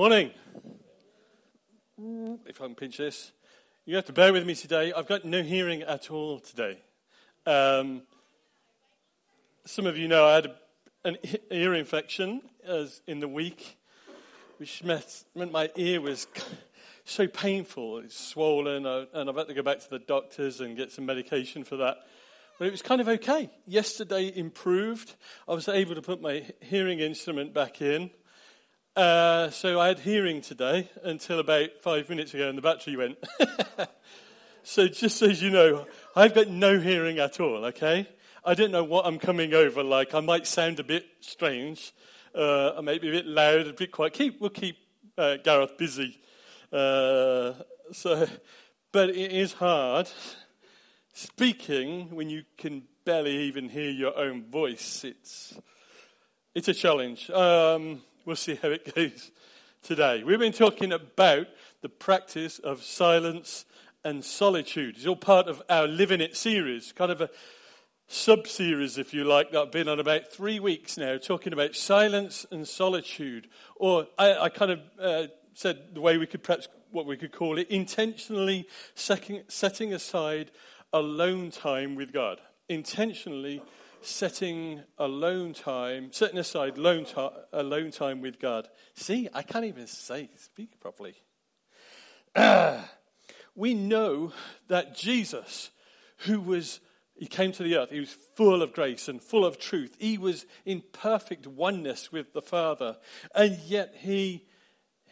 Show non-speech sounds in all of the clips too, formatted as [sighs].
Morning. If I can pinch this, you have to bear with me today. I've got no hearing at all today. Um, some of you know I had a, an ear infection as in the week, which meant, meant my ear was so painful. It's swollen, and I've had to go back to the doctors and get some medication for that. But it was kind of okay. Yesterday improved. I was able to put my hearing instrument back in. Uh, so I had hearing today until about five minutes ago, and the battery went. [laughs] so just so you know, I've got no hearing at all. Okay, I don't know what I'm coming over like. I might sound a bit strange. Uh, I might be a bit loud, a bit quiet. Keep we'll keep uh, Gareth busy. Uh, so, but it is hard speaking when you can barely even hear your own voice. It's it's a challenge. Um, We'll see how it goes today. We've been talking about the practice of silence and solitude. It's all part of our Living It series, kind of a sub series, if you like, that I've been on about three weeks now, talking about silence and solitude. Or I, I kind of uh, said the way we could perhaps, what we could call it, intentionally setting, setting aside alone time with God. Intentionally setting alone time, setting aside alone, ta- alone time with God. See, I can't even say, speak properly. [clears throat] we know that Jesus, who was, he came to the earth, he was full of grace and full of truth. He was in perfect oneness with the Father. And yet he,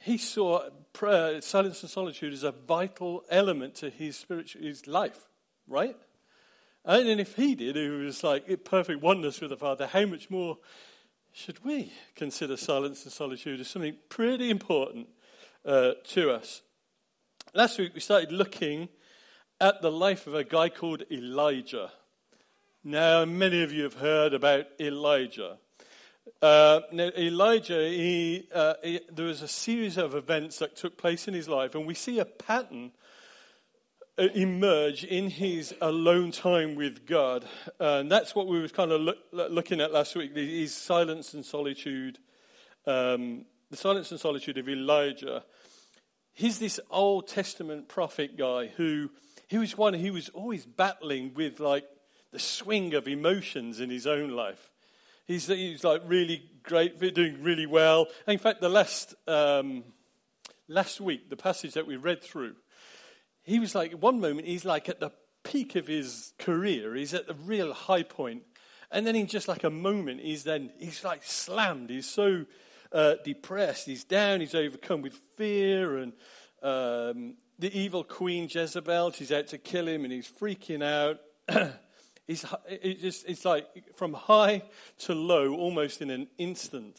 he saw prayer, silence and solitude as a vital element to his spiritual, his life, right? And if he did, it was like perfect oneness with the Father, how much more should we consider silence and solitude as something pretty important uh, to us? Last week we started looking at the life of a guy called Elijah. Now, many of you have heard about Elijah. Uh, now, Elijah, he, uh, he, there was a series of events that took place in his life, and we see a pattern emerge in his alone time with God. And that's what we were kind of look, looking at last week his silence and solitude, um, the silence and solitude of Elijah. He's this Old Testament prophet guy who he was one he was always battling with like the swing of emotions in his own life. He's, he's like really great, doing really well. And in fact, the last um, last week, the passage that we read through he was like, one moment, he's like at the peak of his career. He's at the real high point. And then in just like a moment, he's then, he's like slammed. He's so uh, depressed. He's down. He's overcome with fear. And um, the evil queen Jezebel, she's out to kill him and he's freaking out. [clears throat] he's, it just, it's like from high to low almost in an instant.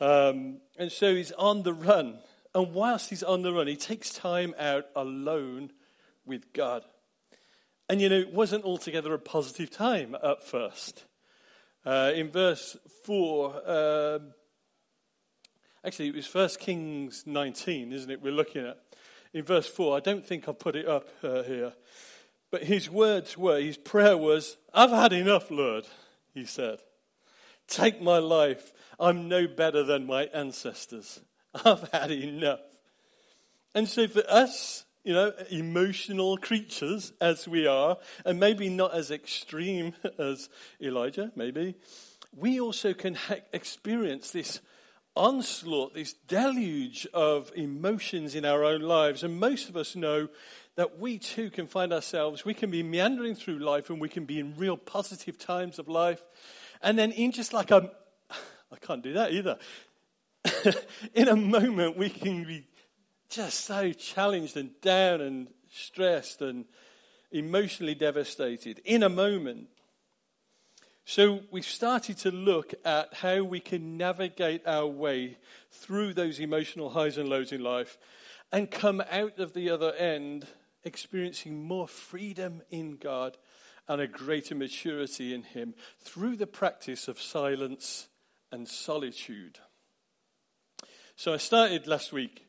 Um, and so he's on the run. And whilst he's on the run, he takes time out alone with God. And you know, it wasn't altogether a positive time at first. Uh, in verse 4, um, actually, it was 1 Kings 19, isn't it? We're looking at. In verse 4, I don't think I've put it up uh, here. But his words were, his prayer was, I've had enough, Lord, he said. Take my life. I'm no better than my ancestors. [laughs] I've had enough. And so for us, you know, emotional creatures as we are, and maybe not as extreme [laughs] as Elijah, maybe, we also can ha- experience this onslaught, this deluge of emotions in our own lives. And most of us know that we too can find ourselves, we can be meandering through life and we can be in real positive times of life. And then in just like a, [sighs] I can't do that either. [laughs] in a moment, we can be just so challenged and down and stressed and emotionally devastated in a moment. So we've started to look at how we can navigate our way through those emotional highs and lows in life and come out of the other end experiencing more freedom in God and a greater maturity in Him through the practice of silence and solitude. So I started last week,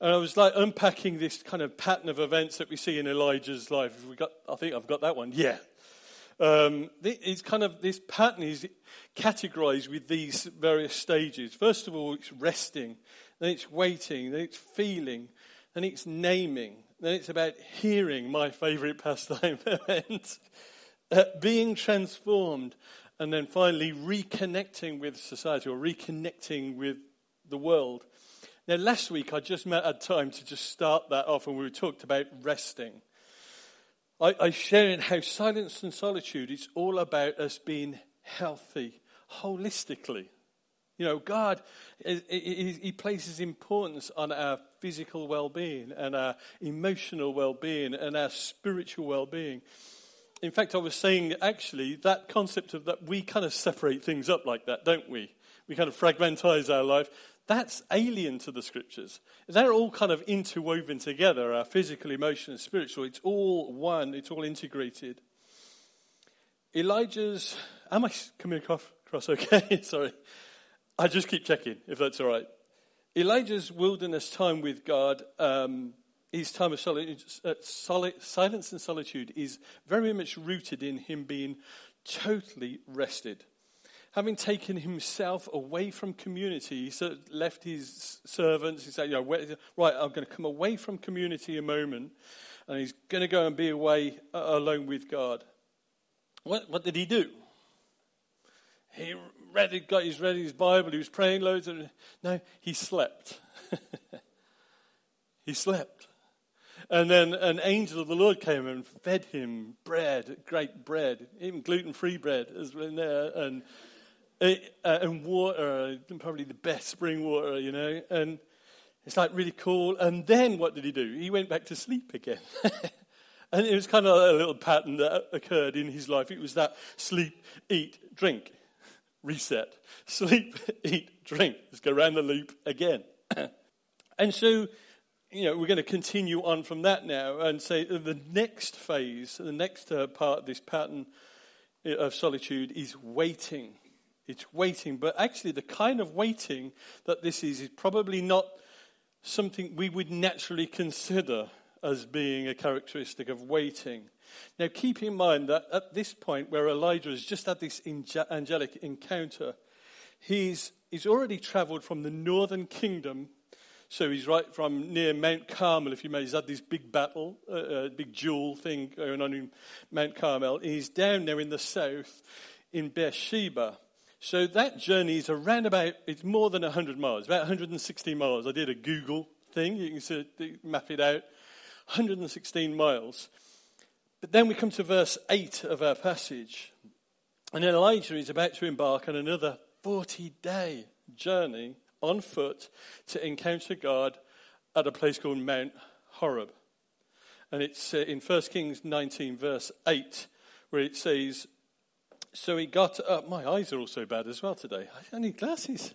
and I was like unpacking this kind of pattern of events that we see in Elijah's life. We got, I think I've got that one. Yeah. Um, it's kind of this pattern is categorized with these various stages. First of all, it's resting, then it's waiting, then it's feeling, then it's naming, then it's about hearing, my favorite pastime, [laughs] and uh, being transformed, and then finally reconnecting with society or reconnecting with the world. Now, last week I just met had time to just start that off, and we talked about resting. I, I shared how silence and solitude is all about us being healthy holistically. You know, God, He places importance on our physical well being and our emotional well being and our spiritual well being. In fact, I was saying actually that concept of that we kind of separate things up like that, don't we? We kind of fragmentize our life. That's alien to the scriptures. They're all kind of interwoven together our physical, emotional, and spiritual. It's all one, it's all integrated. Elijah's. Am I coming across [laughs] okay? Sorry. I just keep checking if that's all right. Elijah's wilderness time with God, um, his time of solitude, uh, solid, silence and solitude, is very much rooted in him being totally rested having taken himself away from community, he left his servants. He said, you know, right, I'm going to come away from community a moment. And he's going to go and be away uh, alone with God. What, what did he do? He read, got his, read his Bible, he was praying loads. Of, no, he slept. [laughs] he slept. And then an angel of the Lord came and fed him bread, great bread, even gluten free bread, as in there. And Eh, uh, and water, uh, probably the best spring water, you know, and it's like really cool. And then what did he do? He went back to sleep again. [laughs] and it was kind of a little pattern that occurred in his life. It was that sleep, eat, drink, reset. Sleep, [laughs] eat, drink. Let's go around the loop again. [clears throat] and so, you know, we're going to continue on from that now and say uh, the next phase, the next uh, part of this pattern of solitude is waiting. It's waiting, but actually, the kind of waiting that this is is probably not something we would naturally consider as being a characteristic of waiting. Now, keep in mind that at this point, where Elijah has just had this angelic encounter, he's, he's already traveled from the northern kingdom. So he's right from near Mount Carmel, if you may. He's had this big battle, a uh, uh, big duel thing going on in Mount Carmel. He's down there in the south in Beersheba. So that journey is around about, it's more than 100 miles, about 160 miles. I did a Google thing, you can see, map it out. 116 miles. But then we come to verse 8 of our passage. And Elijah is about to embark on another 40 day journey on foot to encounter God at a place called Mount Horeb. And it's uh, in 1 Kings 19, verse 8, where it says, so he got up. My eyes are also bad as well today. I need glasses.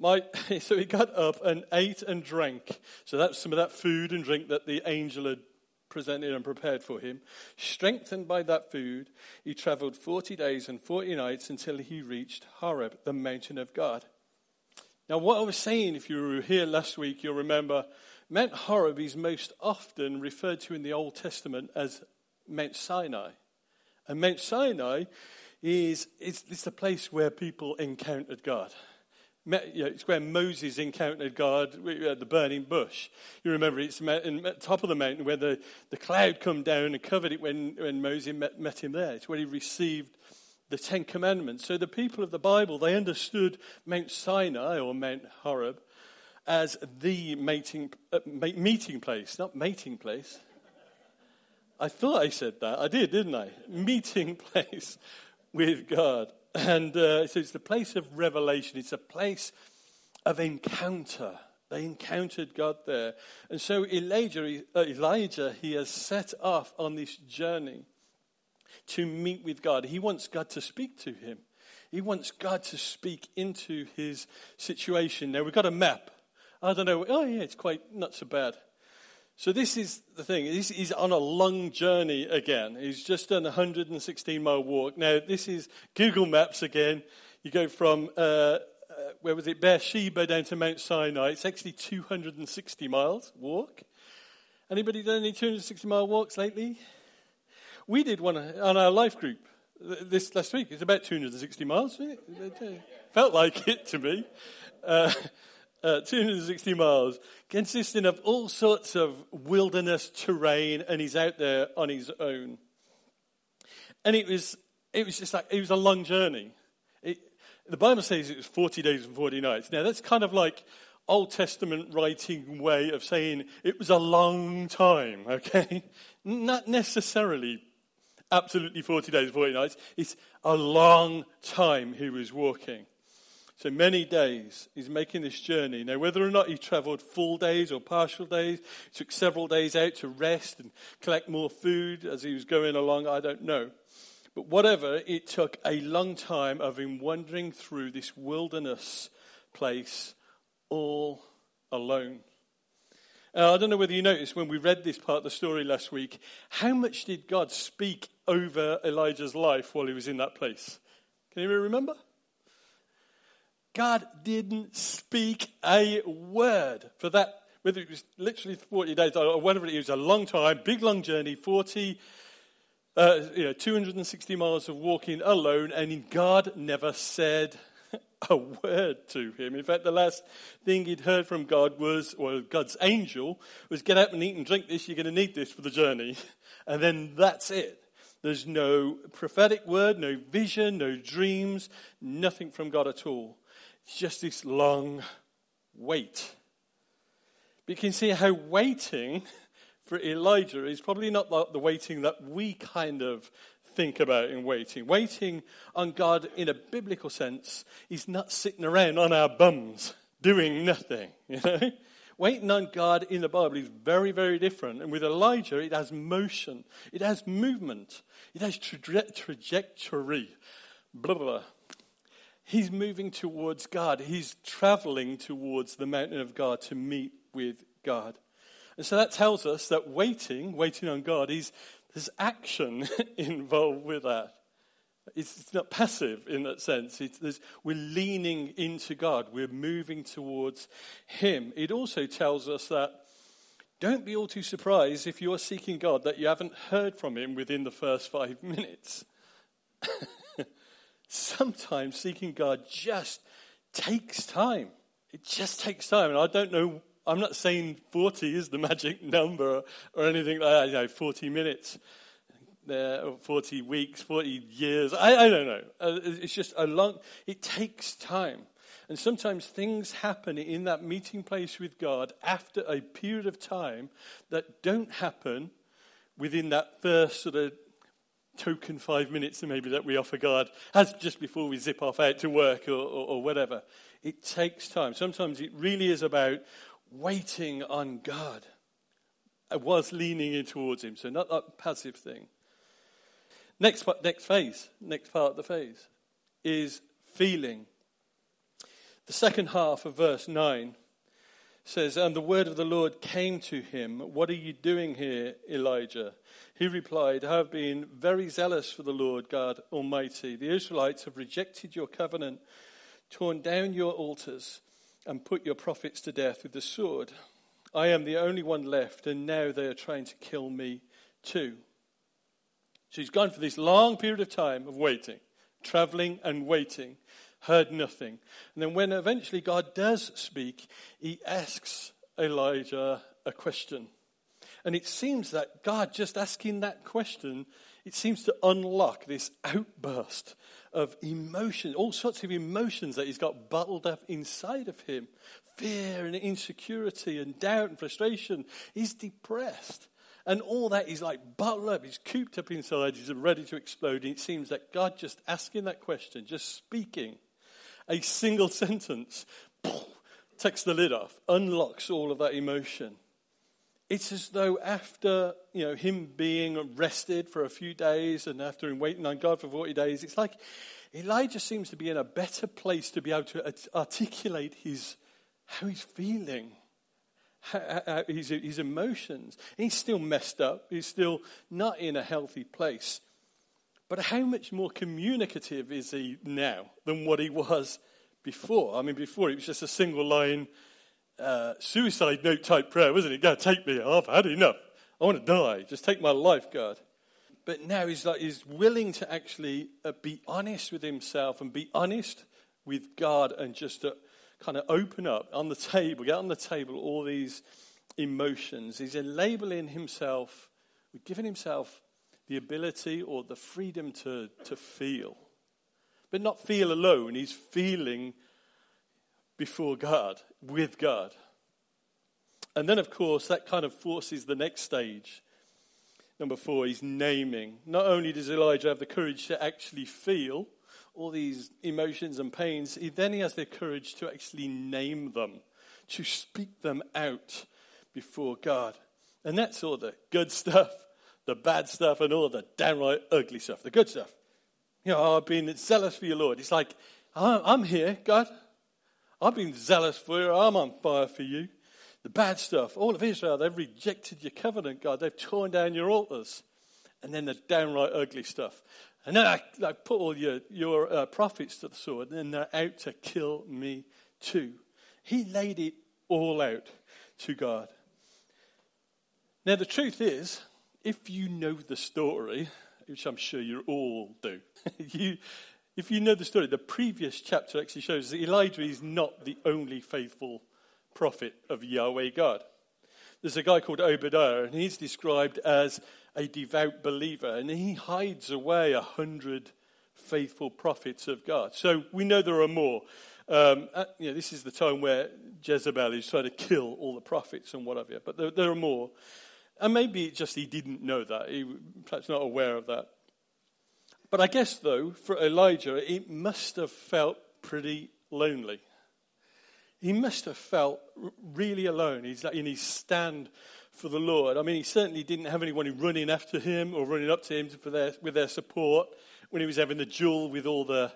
My, [laughs] so he got up and ate and drank. So that's some of that food and drink that the angel had presented and prepared for him. Strengthened by that food, he traveled 40 days and 40 nights until he reached Horeb, the mountain of God. Now, what I was saying, if you were here last week, you'll remember Mount Horeb is most often referred to in the Old Testament as Mount Sinai. And Mount Sinai is it's, it's the place where people encountered God. It's where Moses encountered God at the burning bush. You remember it's in the top of the mountain where the, the cloud come down and covered it when, when Moses met, met him there. It's where he received the Ten Commandments. So the people of the Bible, they understood Mount Sinai or Mount Horeb as the mating, uh, meeting place, not mating place. I thought I said that. I did, didn't I? Meeting [laughs] place with God. And uh, so it's the place of revelation, it's a place of encounter. They encountered God there. And so Elijah, Elijah, he has set off on this journey to meet with God. He wants God to speak to him. He wants God to speak into his situation. Now, we've got a map. I don't know. Oh, yeah, it's quite not so bad. So this is the thing. He's, on a long journey again. He's just done a 116 mile walk. Now this is Google Maps again. You go from uh, uh, where was it? Beersheba down to Mount Sinai. It's actually 260 miles walk. Anybody done any 260 mile walks lately? We did one on our life group this last week. It's about 260 miles. Felt like it to me. Uh, uh, 260 miles, consisting of all sorts of wilderness terrain, and he's out there on his own. And it was, it was just like, it was a long journey. It, the Bible says it was 40 days and 40 nights. Now, that's kind of like Old Testament writing way of saying it was a long time, [laughs] okay? Not necessarily absolutely 40 days, 40 nights. It's a long time he was walking. So many days he's making this journey. Now, whether or not he traveled full days or partial days, took several days out to rest and collect more food as he was going along, I don't know. But whatever, it took a long time of him wandering through this wilderness place all alone. Uh, I don't know whether you noticed when we read this part of the story last week, how much did God speak over Elijah's life while he was in that place? Can you remember? God didn't speak a word for that, whether it was literally 40 days or whatever it was, a long time, big long journey, 40, uh, you know, 260 miles of walking alone, and God never said [laughs] a word to him. In fact, the last thing he'd heard from God was, well, God's angel was get up and eat and drink this. You're going to need this for the journey. [laughs] And then that's it. There's no prophetic word, no vision, no dreams, nothing from God at all. It's just this long wait. But you can see how waiting for Elijah is probably not the waiting that we kind of think about in waiting. Waiting on God in a biblical sense is not sitting around on our bums doing nothing, [laughs] you know? Waiting on God in the Bible is very, very different. And with Elijah, it has motion, it has movement, it has traje- trajectory. Blah, blah, blah he's moving towards God. He's traveling towards the mountain of God to meet with God. And so that tells us that waiting, waiting on God, is there's action [laughs] involved with that. It's, it's not passive in that sense. we're leaning into God. We're moving towards Him. It also tells us that don't be all too surprised if you're seeking God that you haven't heard from Him within the first five [laughs] minutes. [laughs] sometimes seeking God just takes time. It just takes time. And I don't know, I'm not saying 40 is the [laughs] magic number or anything like that, you know, 40 minutes. There, 40 weeks, 40 years. I, I don't know. Uh, it's just a long, it takes time. And sometimes things happen in that meeting place with God after a period of time that don't happen within that first sort of token five minutes maybe that we offer God as just before we zip off out to work or, or, or whatever. It takes time. Sometimes it really is about waiting on God. Uh, I was leaning in towards Him, so not that passive thing. Next, next phase, next part of the phase is feeling. The second half of verse 9 says, And the word of the Lord came to him, What are you doing here, Elijah? He replied, I have been very zealous for the Lord God Almighty. The Israelites have rejected your covenant, torn down your altars, and put your prophets to death with the sword. I am the only one left, and now they are trying to kill me too. So he's gone for this long period of time of waiting, traveling and waiting heard nothing. And then when eventually God does speak, he asks Elijah a question. And it seems that God just asking that question, it seems to unlock this outburst of emotion, all sorts of emotions that he's got bottled up inside of him fear and insecurity and doubt and frustration. He's depressed. And all that is like bottled up, he's cooped up inside, he's ready to explode. And it seems that God just asking that question, just speaking, a single [laughs] sentence takes the lid off, unlocks all of that emotion. It's as though after you know him being arrested for a few days and after him waiting on God for 40 days, it's like Elijah seems to be in a better place to be able to articulate his how he's feeling, his, his emotions. He's still messed up. He's still not in a healthy place. But how much more communicative is he now than what he was before? I mean, before it was just a single line uh, suicide note type prayer, wasn't it? God, take me. I've had enough. I want to die. Just take my life, God. but now he's like he's willing to actually uh, be honest with himself and be honest with God and just to kind of open up on the table, get on the table all these emotions. He's labeling himself, giving himself the ability or the freedom to, to feel. But not feel alone, he's feeling before God, with God. And then, of course, that kind of forces the next stage. Number four, he's naming. Not only does Elijah have the courage to actually feel all these emotions and pains, he, then he has the courage to actually name them, to speak them out before God. And that's all the good stuff, the bad stuff, and all the downright ugly stuff. The good stuff. You know, oh, I've been zealous for your Lord. It's like, I'm here, God. I've been zealous for you. I'm on fire for you. The bad stuff, all of Israel, they've rejected your covenant, God. They've torn down your altars. And then the downright ugly stuff. And then I, I put all your, your uh, prophets to the sword, and they're out to kill me too. He laid it all out to God. Now, the truth is, if you know the story, which I'm sure you all do, [laughs] you, if you know the story, the previous chapter actually shows that Elijah is not the only faithful prophet of Yahweh God. There's a guy called Obadiah, and he's described as a devout believer, and he hides away a hundred faithful prophets of God. So we know there are more. Um, at, you know, this is the time where Jezebel is trying to kill all the prophets and whatever, but there, there are more. And maybe just he didn't know that. He perhaps not aware of that. But I guess, though, for Elijah, it must have felt pretty lonely. He must have felt really alone. He's in his stand for the Lord. I mean, he certainly didn't have anyone running after him or running up to him for their, with their support when he was having the duel with all the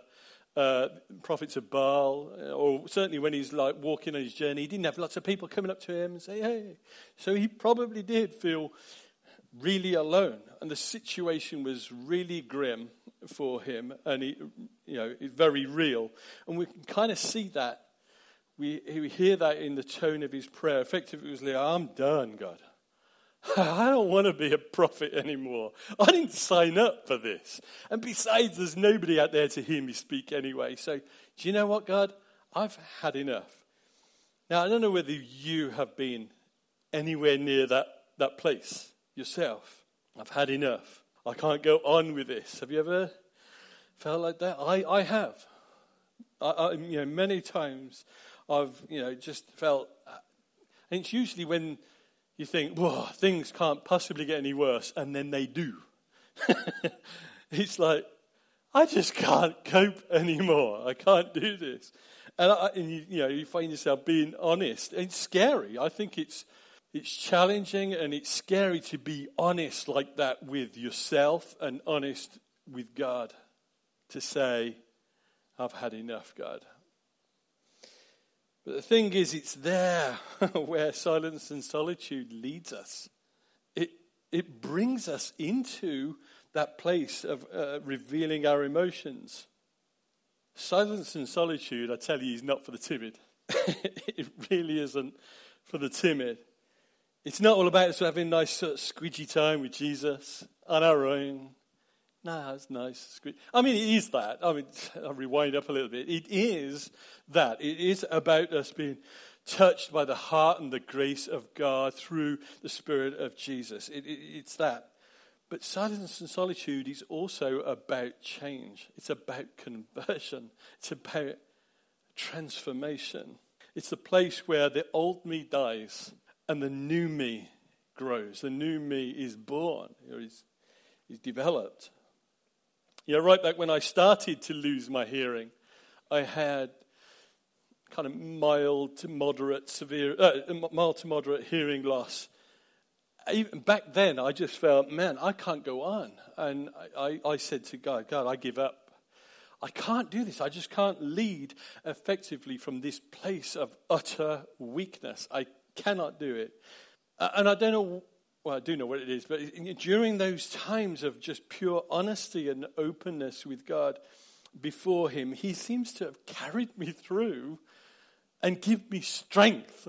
uh, prophets of Baal, uh, or certainly when he's like walking on his journey, he didn't have lots of people coming up to him and say, "Hey." So he probably did feel really alone, and the situation was really grim for him, and he, you know, it's very real. And we can kind of see that. We, we hear that in the tone of his prayer. Effectively, it was like, "I'm done, God. [laughs] I don't want to be a prophet anymore. I didn't sign up for this. And besides, there's nobody out there to hear me speak anyway. So, do you know what, God? I've had enough. Now, I don't know whether you have been anywhere near that, that place yourself. I've had enough. I can't go on with this. Have you ever felt like that? I, I have. I, I, you know, many times I've, you know, just felt, and it's usually when you think, whoa, things can't possibly get any worse, and then they do. [laughs] it's like, I just can't cope anymore. I can't do this. And, I, and you, you, know, you find yourself being honest. It's scary. I think it's, it's challenging and it's scary to be honest like that with yourself and honest with God. To say, I've had enough, God. But the thing is, it's there [laughs] where silence and solitude leads us. It, it brings us into that place of uh, revealing our emotions. Silence and solitude, I tell you, is not for the timid. [laughs] it really isn't for the timid. It's not all about us having a nice sort of squidgy time with Jesus on our own, no, it's nice. I mean, it is that. I mean, [laughs] I'll rewind up a little bit. It is that. It is about us being touched by the heart and the grace of God through the Spirit of Jesus. It, it, it's that. But silence and solitude is also about change. It's about conversion. It's about transformation. It's the place where the old me dies and the new me grows. The new me is born or is, is developed. Know, right back when I started to lose my hearing, I had kind of mild to moderate, severe, uh, mild to moderate hearing loss. Even back then, I just felt, man, I can't go on. And I, I, I said to God, God, I give up. I can't do this. I just can't lead effectively from this place of utter weakness. I cannot do it. And I don't know well, I do know what it is, but during those times of just pure honesty and openness with God before Him, He seems to have carried me through and give me strength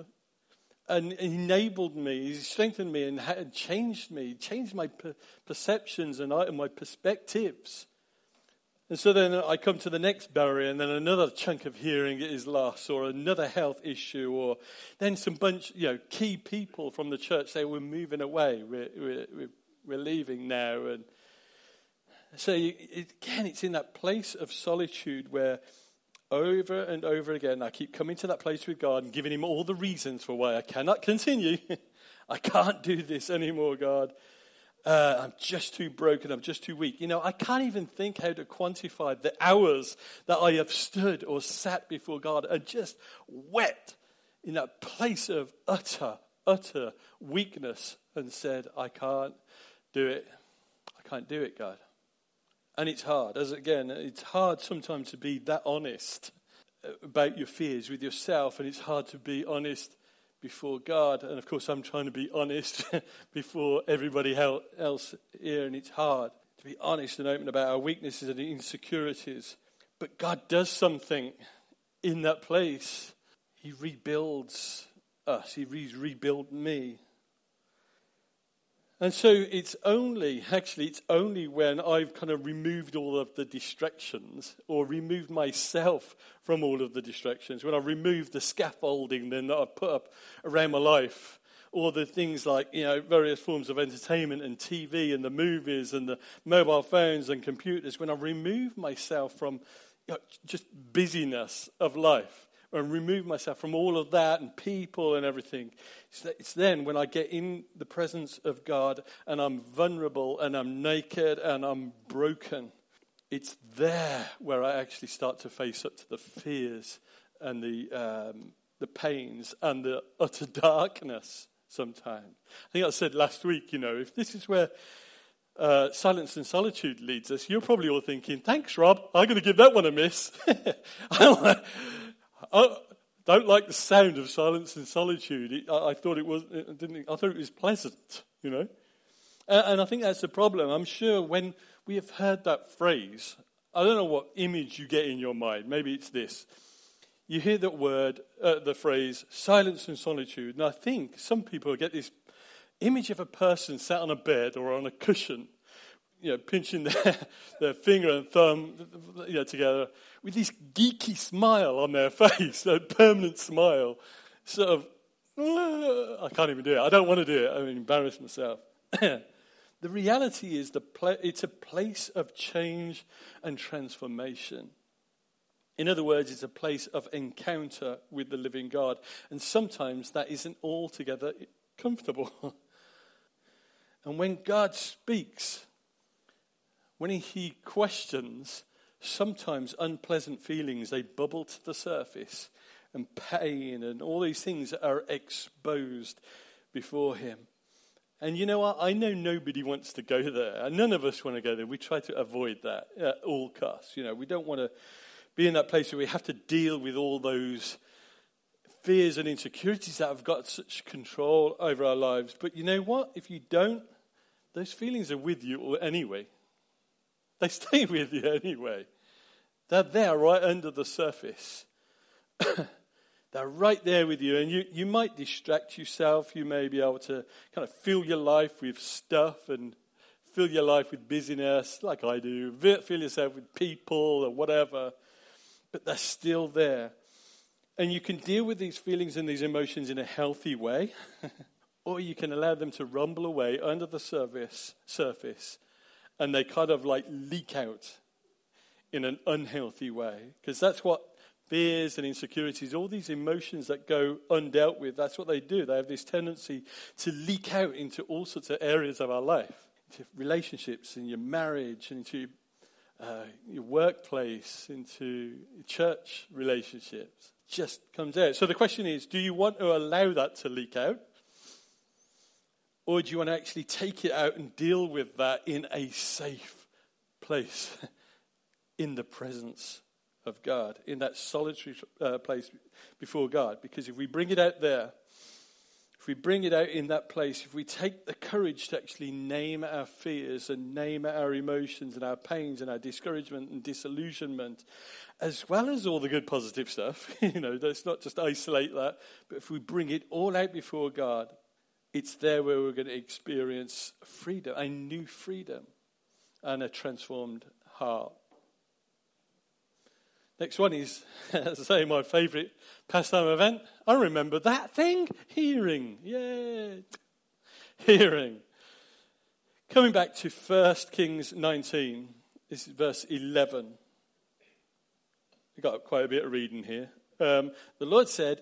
and enabled me, He strengthened me, and changed me, changed my perceptions uh, and my perspectives. And so then I come to the next barrier, and then another chunk of hearing is lost, or another health issue, or then some bunch, you know, key people from the church say we're moving away, we're, we're, we're leaving now, and so you, again, it's in that place of solitude where over and over again I keep coming to that place with God and giving Him all the reasons for why I cannot continue. [laughs] I can't do this anymore, God. Uh, I'm just too broken. I'm just too weak. You know, I can't even think how to quantify the hours that I have stood or sat before God and just wept in that place of utter, utter weakness and said, I can't do it. I can't do it, God. And it's hard, as again, it's hard sometimes to be that honest about your fears with yourself, and it's hard to be honest before God. And of course, I'm trying to be honest [laughs] before everybody else here, and it's hard to be honest and open about our weaknesses and insecurities. But God does something in that place. He rebuilds us, He rebuilt me. And so it's only, actually, it's only when I've kind of removed all of the distractions or removed myself from all of the distractions, when I've removed the scaffolding then that I've put up around my life, or the things like, you know, various forms of entertainment and TV and the movies and the mobile phones and computers, when I remove myself from you know, just busyness of life, and remove myself from all of that and people and everything. It's then when I get in the presence of God and I'm vulnerable and I'm naked and I'm broken. It's there where I actually start to face up to the fears and the, um, the pains and the utter [laughs] darkness sometimes. I think I said last week, you know, if this is where uh, silence and solitude leads us, you're probably all thinking, thanks, Rob, I'm going to give that one a miss. [laughs] I don't like the sound of silence and solitude. It, I, I, thought it was it didn't. I thought it was pleasant, you know. And, and I think that's the problem. I'm sure when we have heard that phrase, I don't know what image you get in your mind. Maybe it's this. You hear that word, uh, the phrase silence and solitude, and I think some people get this image of a person sat on a bed or on a cushion you know, pinching [laughs] their, their finger and thumb you know, together with this geeky smile on their [laughs] face, a permanent smile. Sort of, I can't even do it. I don't want to do it. I'm embarrass myself. [clears throat] the reality is the pla- it's a place of change and transformation. In other words, it's a place of encounter with the living God. And sometimes that isn't altogether comfortable. [laughs] and when God speaks, when he questions, sometimes unpleasant feelings, they bubble to the surface, and pain and all these things are exposed before him. And you know what? I know nobody wants to go there. None of us want to go there. We try to avoid that at all costs. You know, we don't want to be in that place where we have to deal with all those fears and insecurities that have got such control over our lives. But you know what? If you don't, those feelings are with you anyway. [laughs] They stay with you anyway. They're there right under the surface. [clears throat] They're right there with you, and you, you might distract yourself. You may be able to kind of fill your life with stuff and fill your life with busyness, like I do. Fill yourself with people or whatever, but they're still there. And you can deal with these feelings and these emotions in a healthy way, [laughs] or you can allow them to rumble away under the surface, surface and they kind of like leak out in an unhealthy way. Because that's what fears and insecurities, all these emotions that go undealt with, that's what they do. They have this tendency to leak out into all sorts of areas of our life, into relationships, in your marriage, into uh, your workplace, into church relationships. Just comes out. So the question is do you want to allow that to leak out? Or do you want to actually take it out and deal with that in a safe place, [laughs] in the presence of God, in that solitary uh, place before God? Because if we bring it out there, if we bring it out in that place, if we take the courage to actually name our fears and name our emotions and our pains and our discouragement and disillusionment, as well as all the good positive stuff, [laughs] you know, let's not just isolate that, but if we bring it all out before God, it's there where we're going to experience freedom, a new freedom, and a transformed heart. Next one is, [laughs] as I say, my favourite pastime event. I remember that thing. Hearing. Yeah. Hearing. Coming back to 1 Kings 19, this is verse 11. We've got quite a bit of reading here. Um, the Lord said,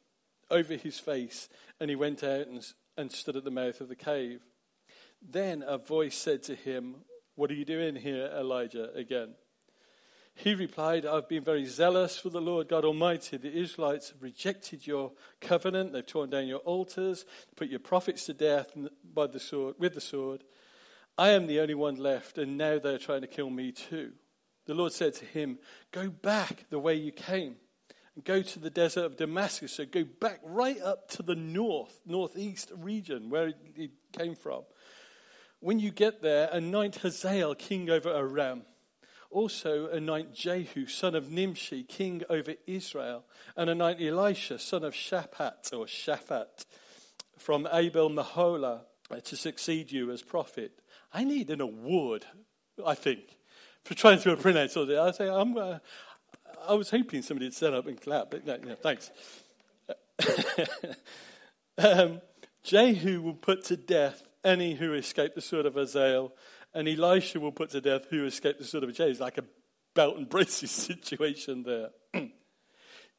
over his face and he went out and, and stood at the mouth of the cave. Then a voice said to him, What are you doing here, Elijah, again? He replied, I've been very zealous for the Lord God Almighty. The Israelites have rejected your covenant. They've torn down your altars, put your prophets to death by the sword, with the sword. I am the only one left, and now they're trying to kill me too. The Lord said to him, Go back the way you came, and go to the desert of Damascus. So go back right up to the north, northeast region where he came from. When you get there, anoint Hazael king over Aram also anoint Jehu, son of Nimshi, king over Israel, and anoint Elisha, son of Shaphat, or Shaphat, from Abel Meholah, uh, to succeed you as prophet. I need an award, I think, for trying to pronounce all this. I say, I'm, uh, I was hoping somebody would stand up and clap, but no, no thanks. [laughs] um, Jehu will put to death any who escape the sword of Hazael and Elisha will put to death who escaped the sword of a It's like a belt and braces [laughs] situation there. [clears throat]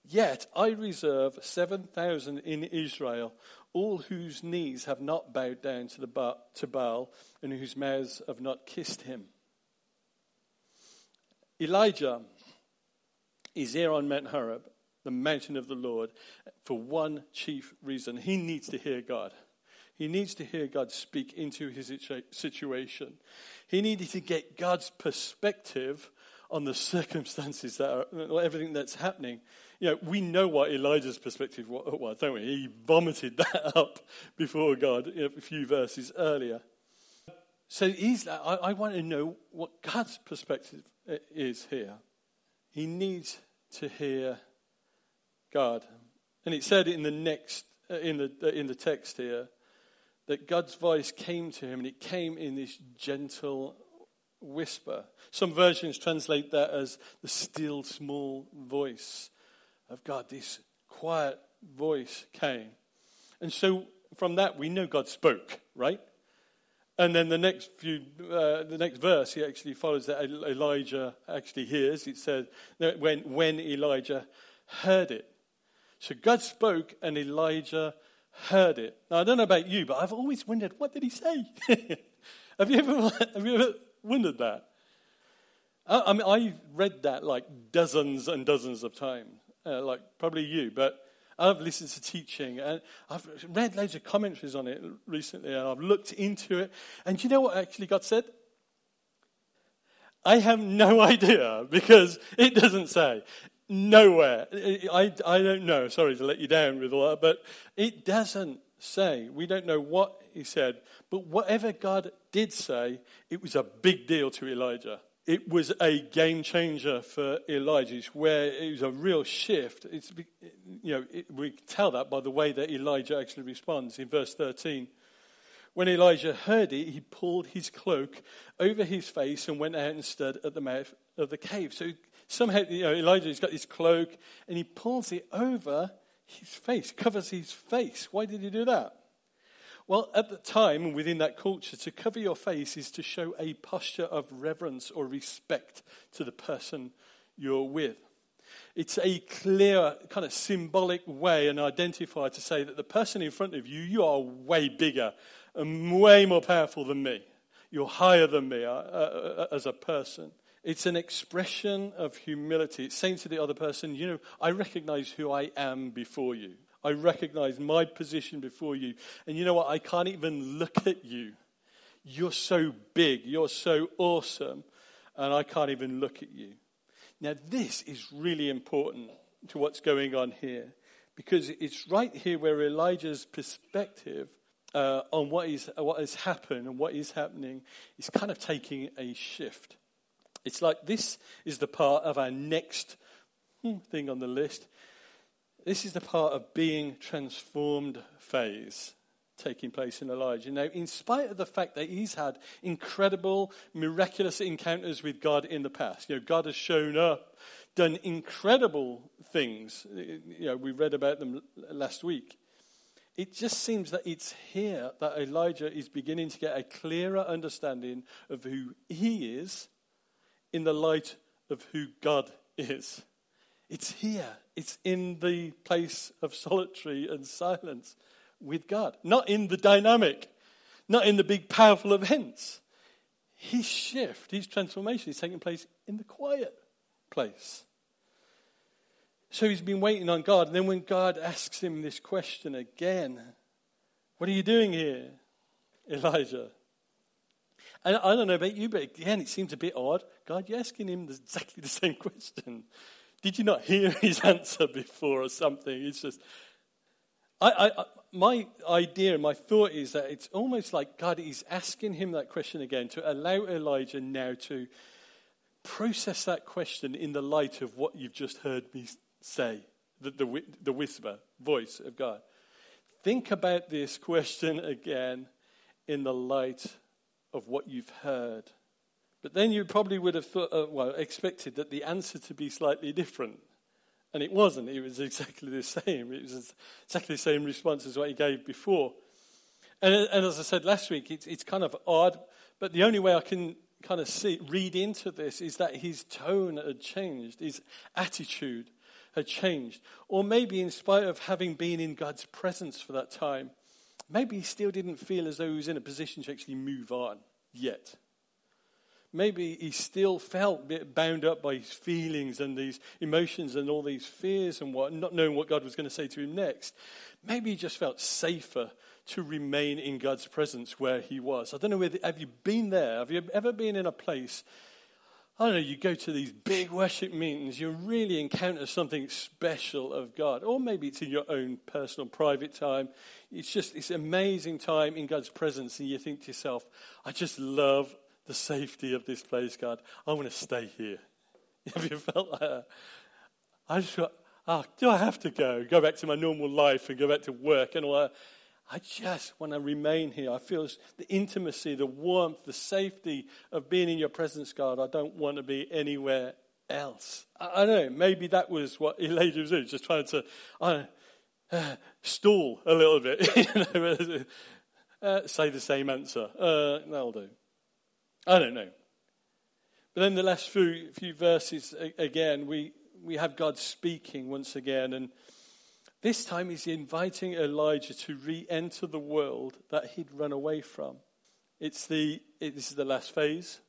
Yet I reserve 7,000 in Israel, all whose knees have not bowed down to, the ba- to Baal and whose mouths have not kissed him. Elijah is here on Mount Horeb, the mountain of the Lord, for one chief reason. He needs to hear God. He needs to hear God speak into his situation. He needed to get God's perspective on the circumstances that are, everything that's happening. You know, we know what Elijah's perspective was, don't we? He vomited [laughs] that up before God a few verses earlier. So he's, I, I want to know what God's perspective uh, is here. He needs to hear God. And it said in the next, uh, in the, uh, in the text here, that God's voice came to him and it came in this gentle whisper. Some versions translate that as the still small voice of God. This quiet voice came. And so from that we know God spoke, right? And then the next few, uh, the next verse, he actually follows that Elijah actually hears. It says when when Elijah heard it. So God spoke, and Elijah heard it. Now, I don't know about you, but I've always wondered, what did he say? [laughs] have, you ever, [laughs] have you ever wondered that? I, I mean, I read that like dozens and dozens of times, uh, like probably you, but I've listened to teaching and I've read loads of commentaries on it recently and I've looked into it. And you know what actually God said? I have no [laughs] idea because it doesn't say. Nowhere. I, I don't know. Sorry to let you down with all that, but it doesn't say. We don't know what he said. But whatever God did say, it was a big deal to Elijah. It was a game changer for Elijah. Where it was a real shift. It's, you know, it, we tell that by the way that Elijah actually responds in verse 13. When Elijah heard it, he pulled his cloak over his face and went out and stood at the mouth of the cave. So somehow, you know, Elijah's got his cloak and he pulls it over his face, covers his face. Why did he do that? Well, at the time, within that culture, to cover your face is to show a posture of reverence or respect to the person you're with. It's a clear, kind of symbolic way and identifier to say that the person in front of you, you are way bigger and way more powerful than me. You're higher than me uh, uh, as a person. It's an expression of humility. It's saying to the other person, you know, I recognize who I am before you. I recognize my position before you. And you know what? I can't even look at you. You're so big. You're so awesome. And I can't even look at you. Now, this is really important to what's going on here because it's right here where Elijah's perspective uh, on what, is, what has happened and what is happening is kind of taking a shift. It's like this is the part of our next hmm, thing on the list. This is the part of being transformed phase taking place in Elijah. Now, in spite of the fact that he's had incredible, miraculous encounters with God in the past, you know, God has shown up, done incredible things. You know, we read about them last week. It just seems that it's here that Elijah is beginning to get a clearer understanding of who he is in the light of who God is. It's here. It's in the place of solitary and silence with God, not in the dynamic, not in the big, powerful events. His shift, his transformation is taking place in the quiet place. So he's been waiting on God. And then when God asks him this question again, What are you doing here, Elijah? And I don't know about you, but again, it seems a bit odd. God, you're asking him exactly the same [laughs] question. Did you not hear [laughs] his answer before or something? It's just, I, I, my idea, my thought is that it's almost like God is asking him that question again to allow Elijah now to process that question in the light of what you've just heard me say, the, the, the whisper, voice of God. Think about this question again in the light of what you've heard. But then you probably would have thought, uh, well, expected that the answer to be slightly different. And it wasn't. It was exactly the same. It was exactly the same response as what he gave before. And, and as I said last week, it's, it's kind of odd, but the only way I can kind of see, read into this is that his tone had changed, his attitude had changed. Or maybe, in spite of having been in God's presence for that time, maybe he still didn't feel as though he was in a position to actually move on yet maybe he still felt bound up by his feelings and these emotions and all these fears and what, not knowing what God was going to say to him next. Maybe he just felt safer to remain in God's presence where he was. I don't know whether, have you been there? Have you ever been in a place? I don't know, you go to these big worship meetings, you really encounter something special of God. Or maybe it's in your own personal, private time. It's just this amazing time in God's presence, and you think to yourself, I just love the safety of this place, God. I want to stay here. [laughs] Have you felt like that? I just thought, oh, do I have to go? Go back to my normal life and go back to work and all that. I just want to remain here. I feel the intimacy, the warmth, the safety of being in your presence, God. I don't want to be anywhere else. I, I don't know. Maybe that was what Elijah [laughs] was doing, just trying to uh, [sighs] stall a little bit. [laughs] you know, uh, say the same answer. Uh, that'll do. I don't know. But then the last few, few verses, again, we, we have God speaking once again. And this time he's inviting Elijah to re enter the world that he'd run away from. It's the, it, this is the last phase.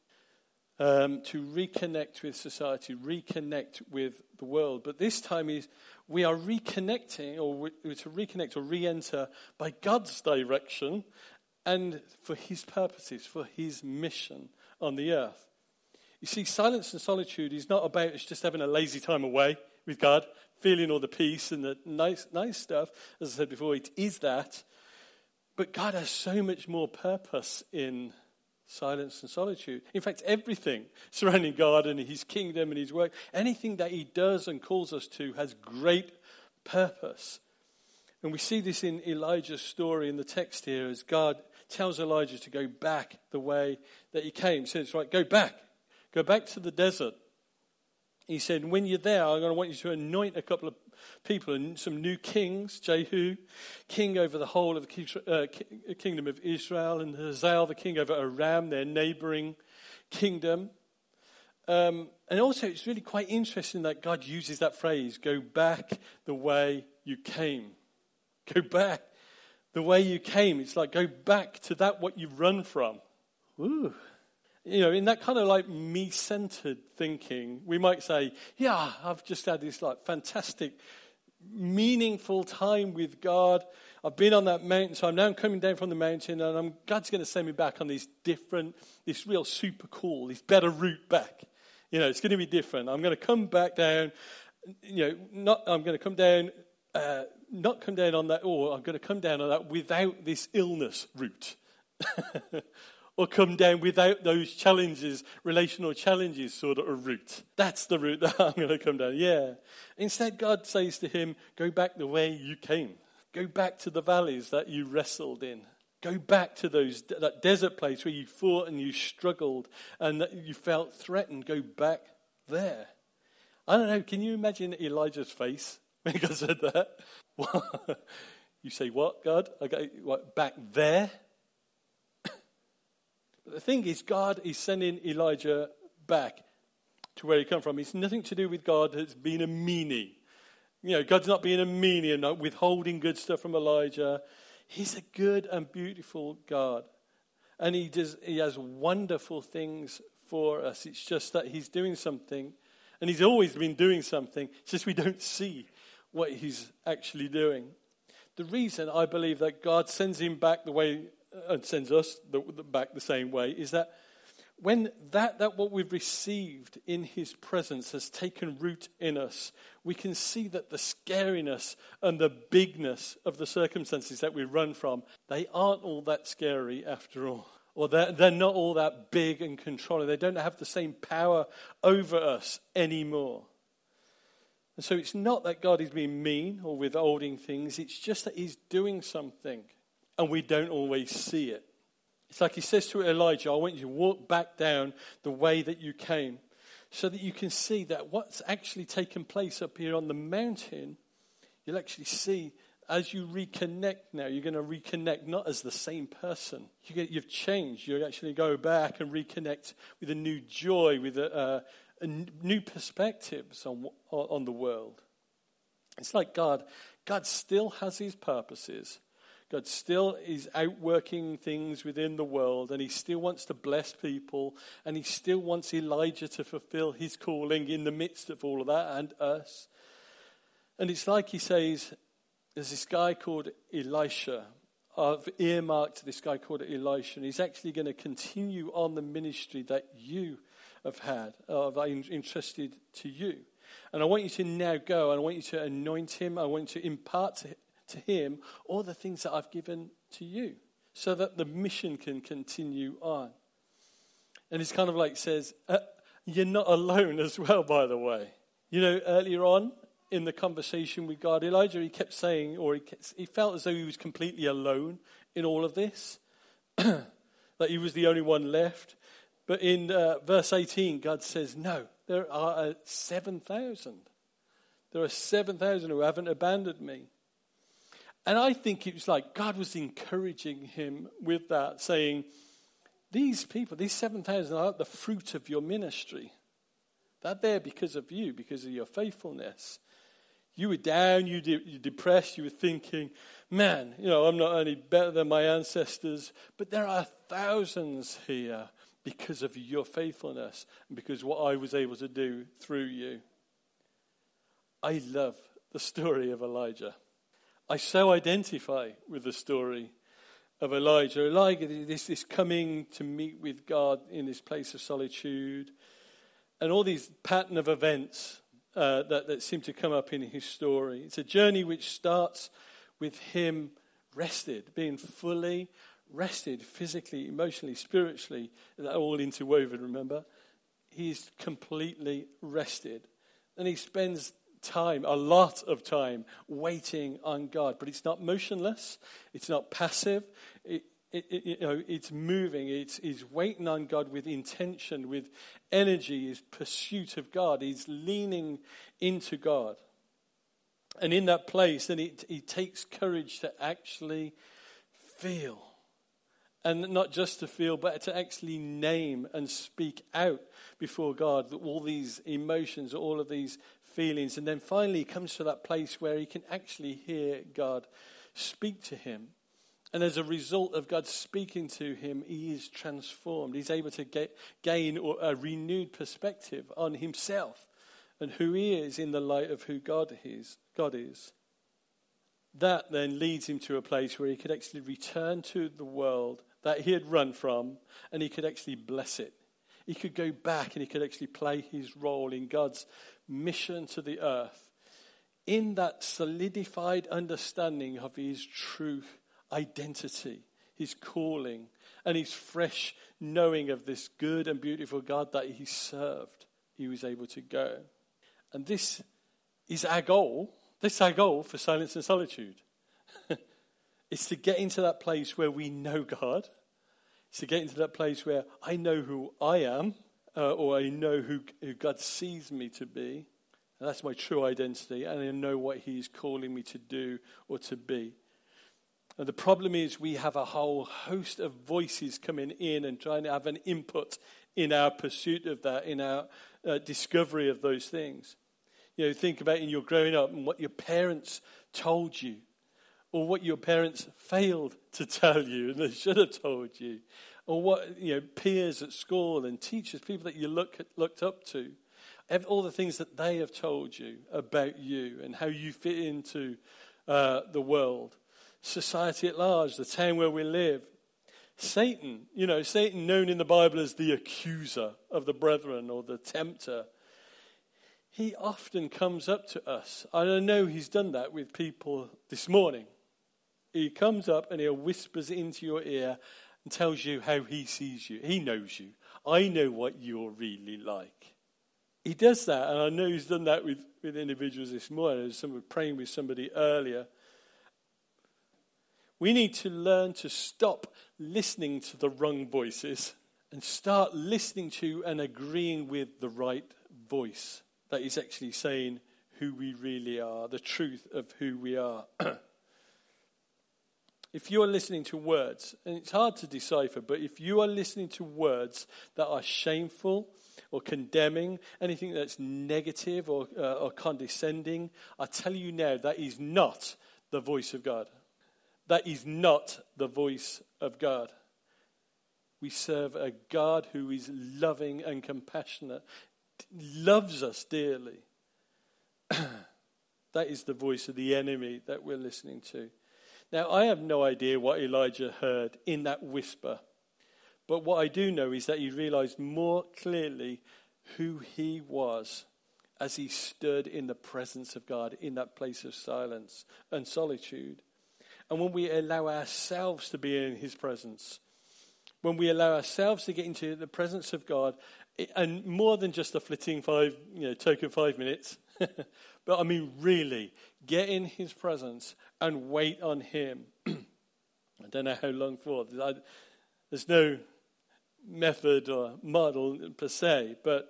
Um, to reconnect with society, reconnect with the world. But this time is we are reconnecting, or we, to reconnect or re enter by God's direction and for his purposes, for his mission on the earth. You see, silence and solitude is not about us just having a lazy time away with God, feeling all the peace and the nice, nice stuff. As I said before, it is that. But God has so much more purpose in silence and solitude. In fact, everything surrounding God and His kingdom and His work, anything that He does and calls us to has great purpose. And we see this in Elijah's story in the text here as God tells Elijah to go back the way that he came. He says, right, go back. Go back to the desert. He said, when you're there, I'm going to want you to anoint a couple of people and some new kings, Jehu, king over the whole of the uh, kingdom of Israel, and Hazael, the king over Aram, their neighboring kingdom. Um, And also, it's really quite interesting that God uses that phrase go back the way you came. Go back the way you came. It's like go back to that what you've run from. Ooh. You know, in that kind of like me centered thinking, we might say, yeah, I've just had this like fantastic, meaningful time with God. I've been on that mountain, so I'm now coming down from the mountain, and I'm, God's going to send me back on this different, this real super cool, this better route back. You know, it's going to be different. I'm going to come back down. You know, not I'm going to come down, uh, not come down on that, or I'm going to come down on that without this illness route. [laughs] or come down without those challenges, relational challenges sort of a route. That's the route [laughs] that I'm going to come down. Yeah. Instead, God says to him, Go back the way you came. Go back to the valleys that you wrestled in. Go back to those, that desert place where you fought and you struggled and that you felt threatened. Go back there. I don't know. Can you imagine Elijah's face [laughs] when God said that? you say, What, God? I go, what, back there? [coughs] the thing is, God is sending Elijah back to where he come from. It's nothing to do with God has been a meanie. You know, God's not being a meanie and not withholding good stuff from Elijah. He's a good and beautiful God. And he, does, he has wonderful things for us. It's just that he's doing something, and he's always been doing something, it's just we don't see what he's actually doing. The reason I believe that God sends him back the way, and uh, sends us back the same way, is that when that, that what we've received in his presence has taken root in us, we can see that the scariness and the bigness of the circumstances that we run from, they aren't all that scary after all. Or they're, they're not all that big and controlling. They don't have the same power over us anymore. And so it's not that God is being mean or withholding things, it's just that he's doing something and we don't always see it. It's like he says to Elijah, I want you to walk back down the way that you came so that you can see that what's actually taken place up here on the mountain, you'll actually see as you reconnect now, you're going to reconnect not as the same person. You you've changed. You actually go back and reconnect with a new joy, with a, a new perspectives on, on the world. It's like God. God still has his purposes. God still is outworking things within the world and he still wants to bless people and he still wants Elijah to fulfill his calling in the midst of all of that and us. And it's like he says, there's this guy called Elisha. I've earmarked this guy called Elisha, and he's actually going to continue on the ministry that you have had, I'm entrusted to you. And I want you to now go, and I want you to anoint him. I want you to impart to to him all the things that I've given to you so that the mission can continue on. And it's kind of like says, uh, You're not alone as well, by the way. You know, earlier on in the conversation with God, Elijah, he kept saying, or he, kept, he felt as though he was completely alone in all of this, [clears throat] that he was the only one left. But in uh, verse 18, God says, No, there are uh, 7,000. There are 7,000 who haven't abandoned me. And I think it was like God was encouraging him with that, saying, These people, these 7,000 are the fruit of your ministry. They're there because of you, because of your faithfulness. You were down, you were depressed, you were thinking, man, you know, I'm not only better than my ancestors, but there are thousands here because of your faithfulness and because what I was able to do through you. I love the story of Elijah. I so identify with the story of Elijah. Elijah, this, this coming to meet with God in this place of solitude, and all these pattern of events uh, that, that seem to come up in his story. It's a journey which starts with him rested, being fully rested physically, emotionally, spiritually, all interwoven, remember? He's completely rested. And he spends time, a lot of time, waiting on God. But it's not motionless, it's not passive. It, it, it, you know, it's moving. It's, it's waiting on God with intention, with energy, his pursuit of God. He's leaning into God. And in that place, then it takes courage to actually feel And not just to feel, but to actually name and speak out before God all these emotions, all of these feelings. And then finally, he comes to that place where he can actually hear God speak to him. And as a result of God speaking to him, he is transformed. He's able to get, gain a renewed perspective on himself and who he is in the light of who God is. God is. That then leads him to a place where he could actually return to the world that he had run from and he could actually bless it. He could go back and he could actually play his role in God's mission to the earth in that solidified understanding of his true identity, his calling, and his fresh knowing of this good and beautiful God that he served, he was able to go. And this is our goal. This is our goal for Silence and Solitude. [laughs] it's to get into that place where we know God. It's to get into that place where I know who I am, uh, or I know who, who God sees me to be. And that's my true identity, and I know what He's calling me to do or to be. And the problem is, we have a whole host of voices coming in and trying to have an input in our pursuit of that, in our uh, discovery of those things. You know, think about in your growing up and what your parents told you, or what your parents failed to tell you and they should have told you, or what you know peers at school and teachers, people that you look looked up to, all the things that they have told you about you and how you fit into uh, the world society at large, the town where we live. Satan, you know, Satan, known in the Bible as the accuser of the brethren or the tempter, he often comes up to us. I know he's done that with people this morning. He comes up and he whispers into your ear and tells you how he sees you. He knows you. I know what you're really like. He does that, and I know he's done that with, with individuals this morning. I was praying with somebody earlier we need to learn to stop listening to the wrong voices and start listening to and agreeing with the right voice that is actually saying who we really are, the truth of who we are. [clears throat] if you are listening to words, and it's hard to decipher, but if you are listening to words that are shameful or condemning, anything that's negative or, uh, or condescending, I tell you now that is not the voice of God. That is not the voice of God. We serve a God who is loving and compassionate, loves us dearly. [clears throat] that is the voice of the enemy that we're listening to. Now, I have no idea what Elijah heard in that whisper, but what I do know is that he realized more clearly who he was as he stood in the presence of God in that place of silence and solitude. And when we allow ourselves to be in His presence, when we allow ourselves to get into the presence of God, and more than just a flitting five, you know, token five minutes, [laughs] but I mean really, get in His presence and wait on Him. [clears throat] I don't know how long for. There's no method or model per se, but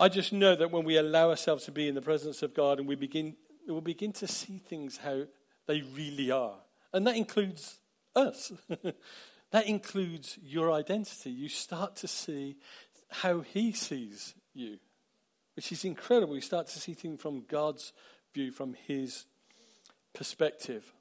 I just know that when we allow ourselves to be in the presence of God and we begin, we'll begin to see things how they really are. And that includes us. [laughs] that includes your identity. You start to see how He sees you, which is incredible. You start to see things from God's view, from His perspective.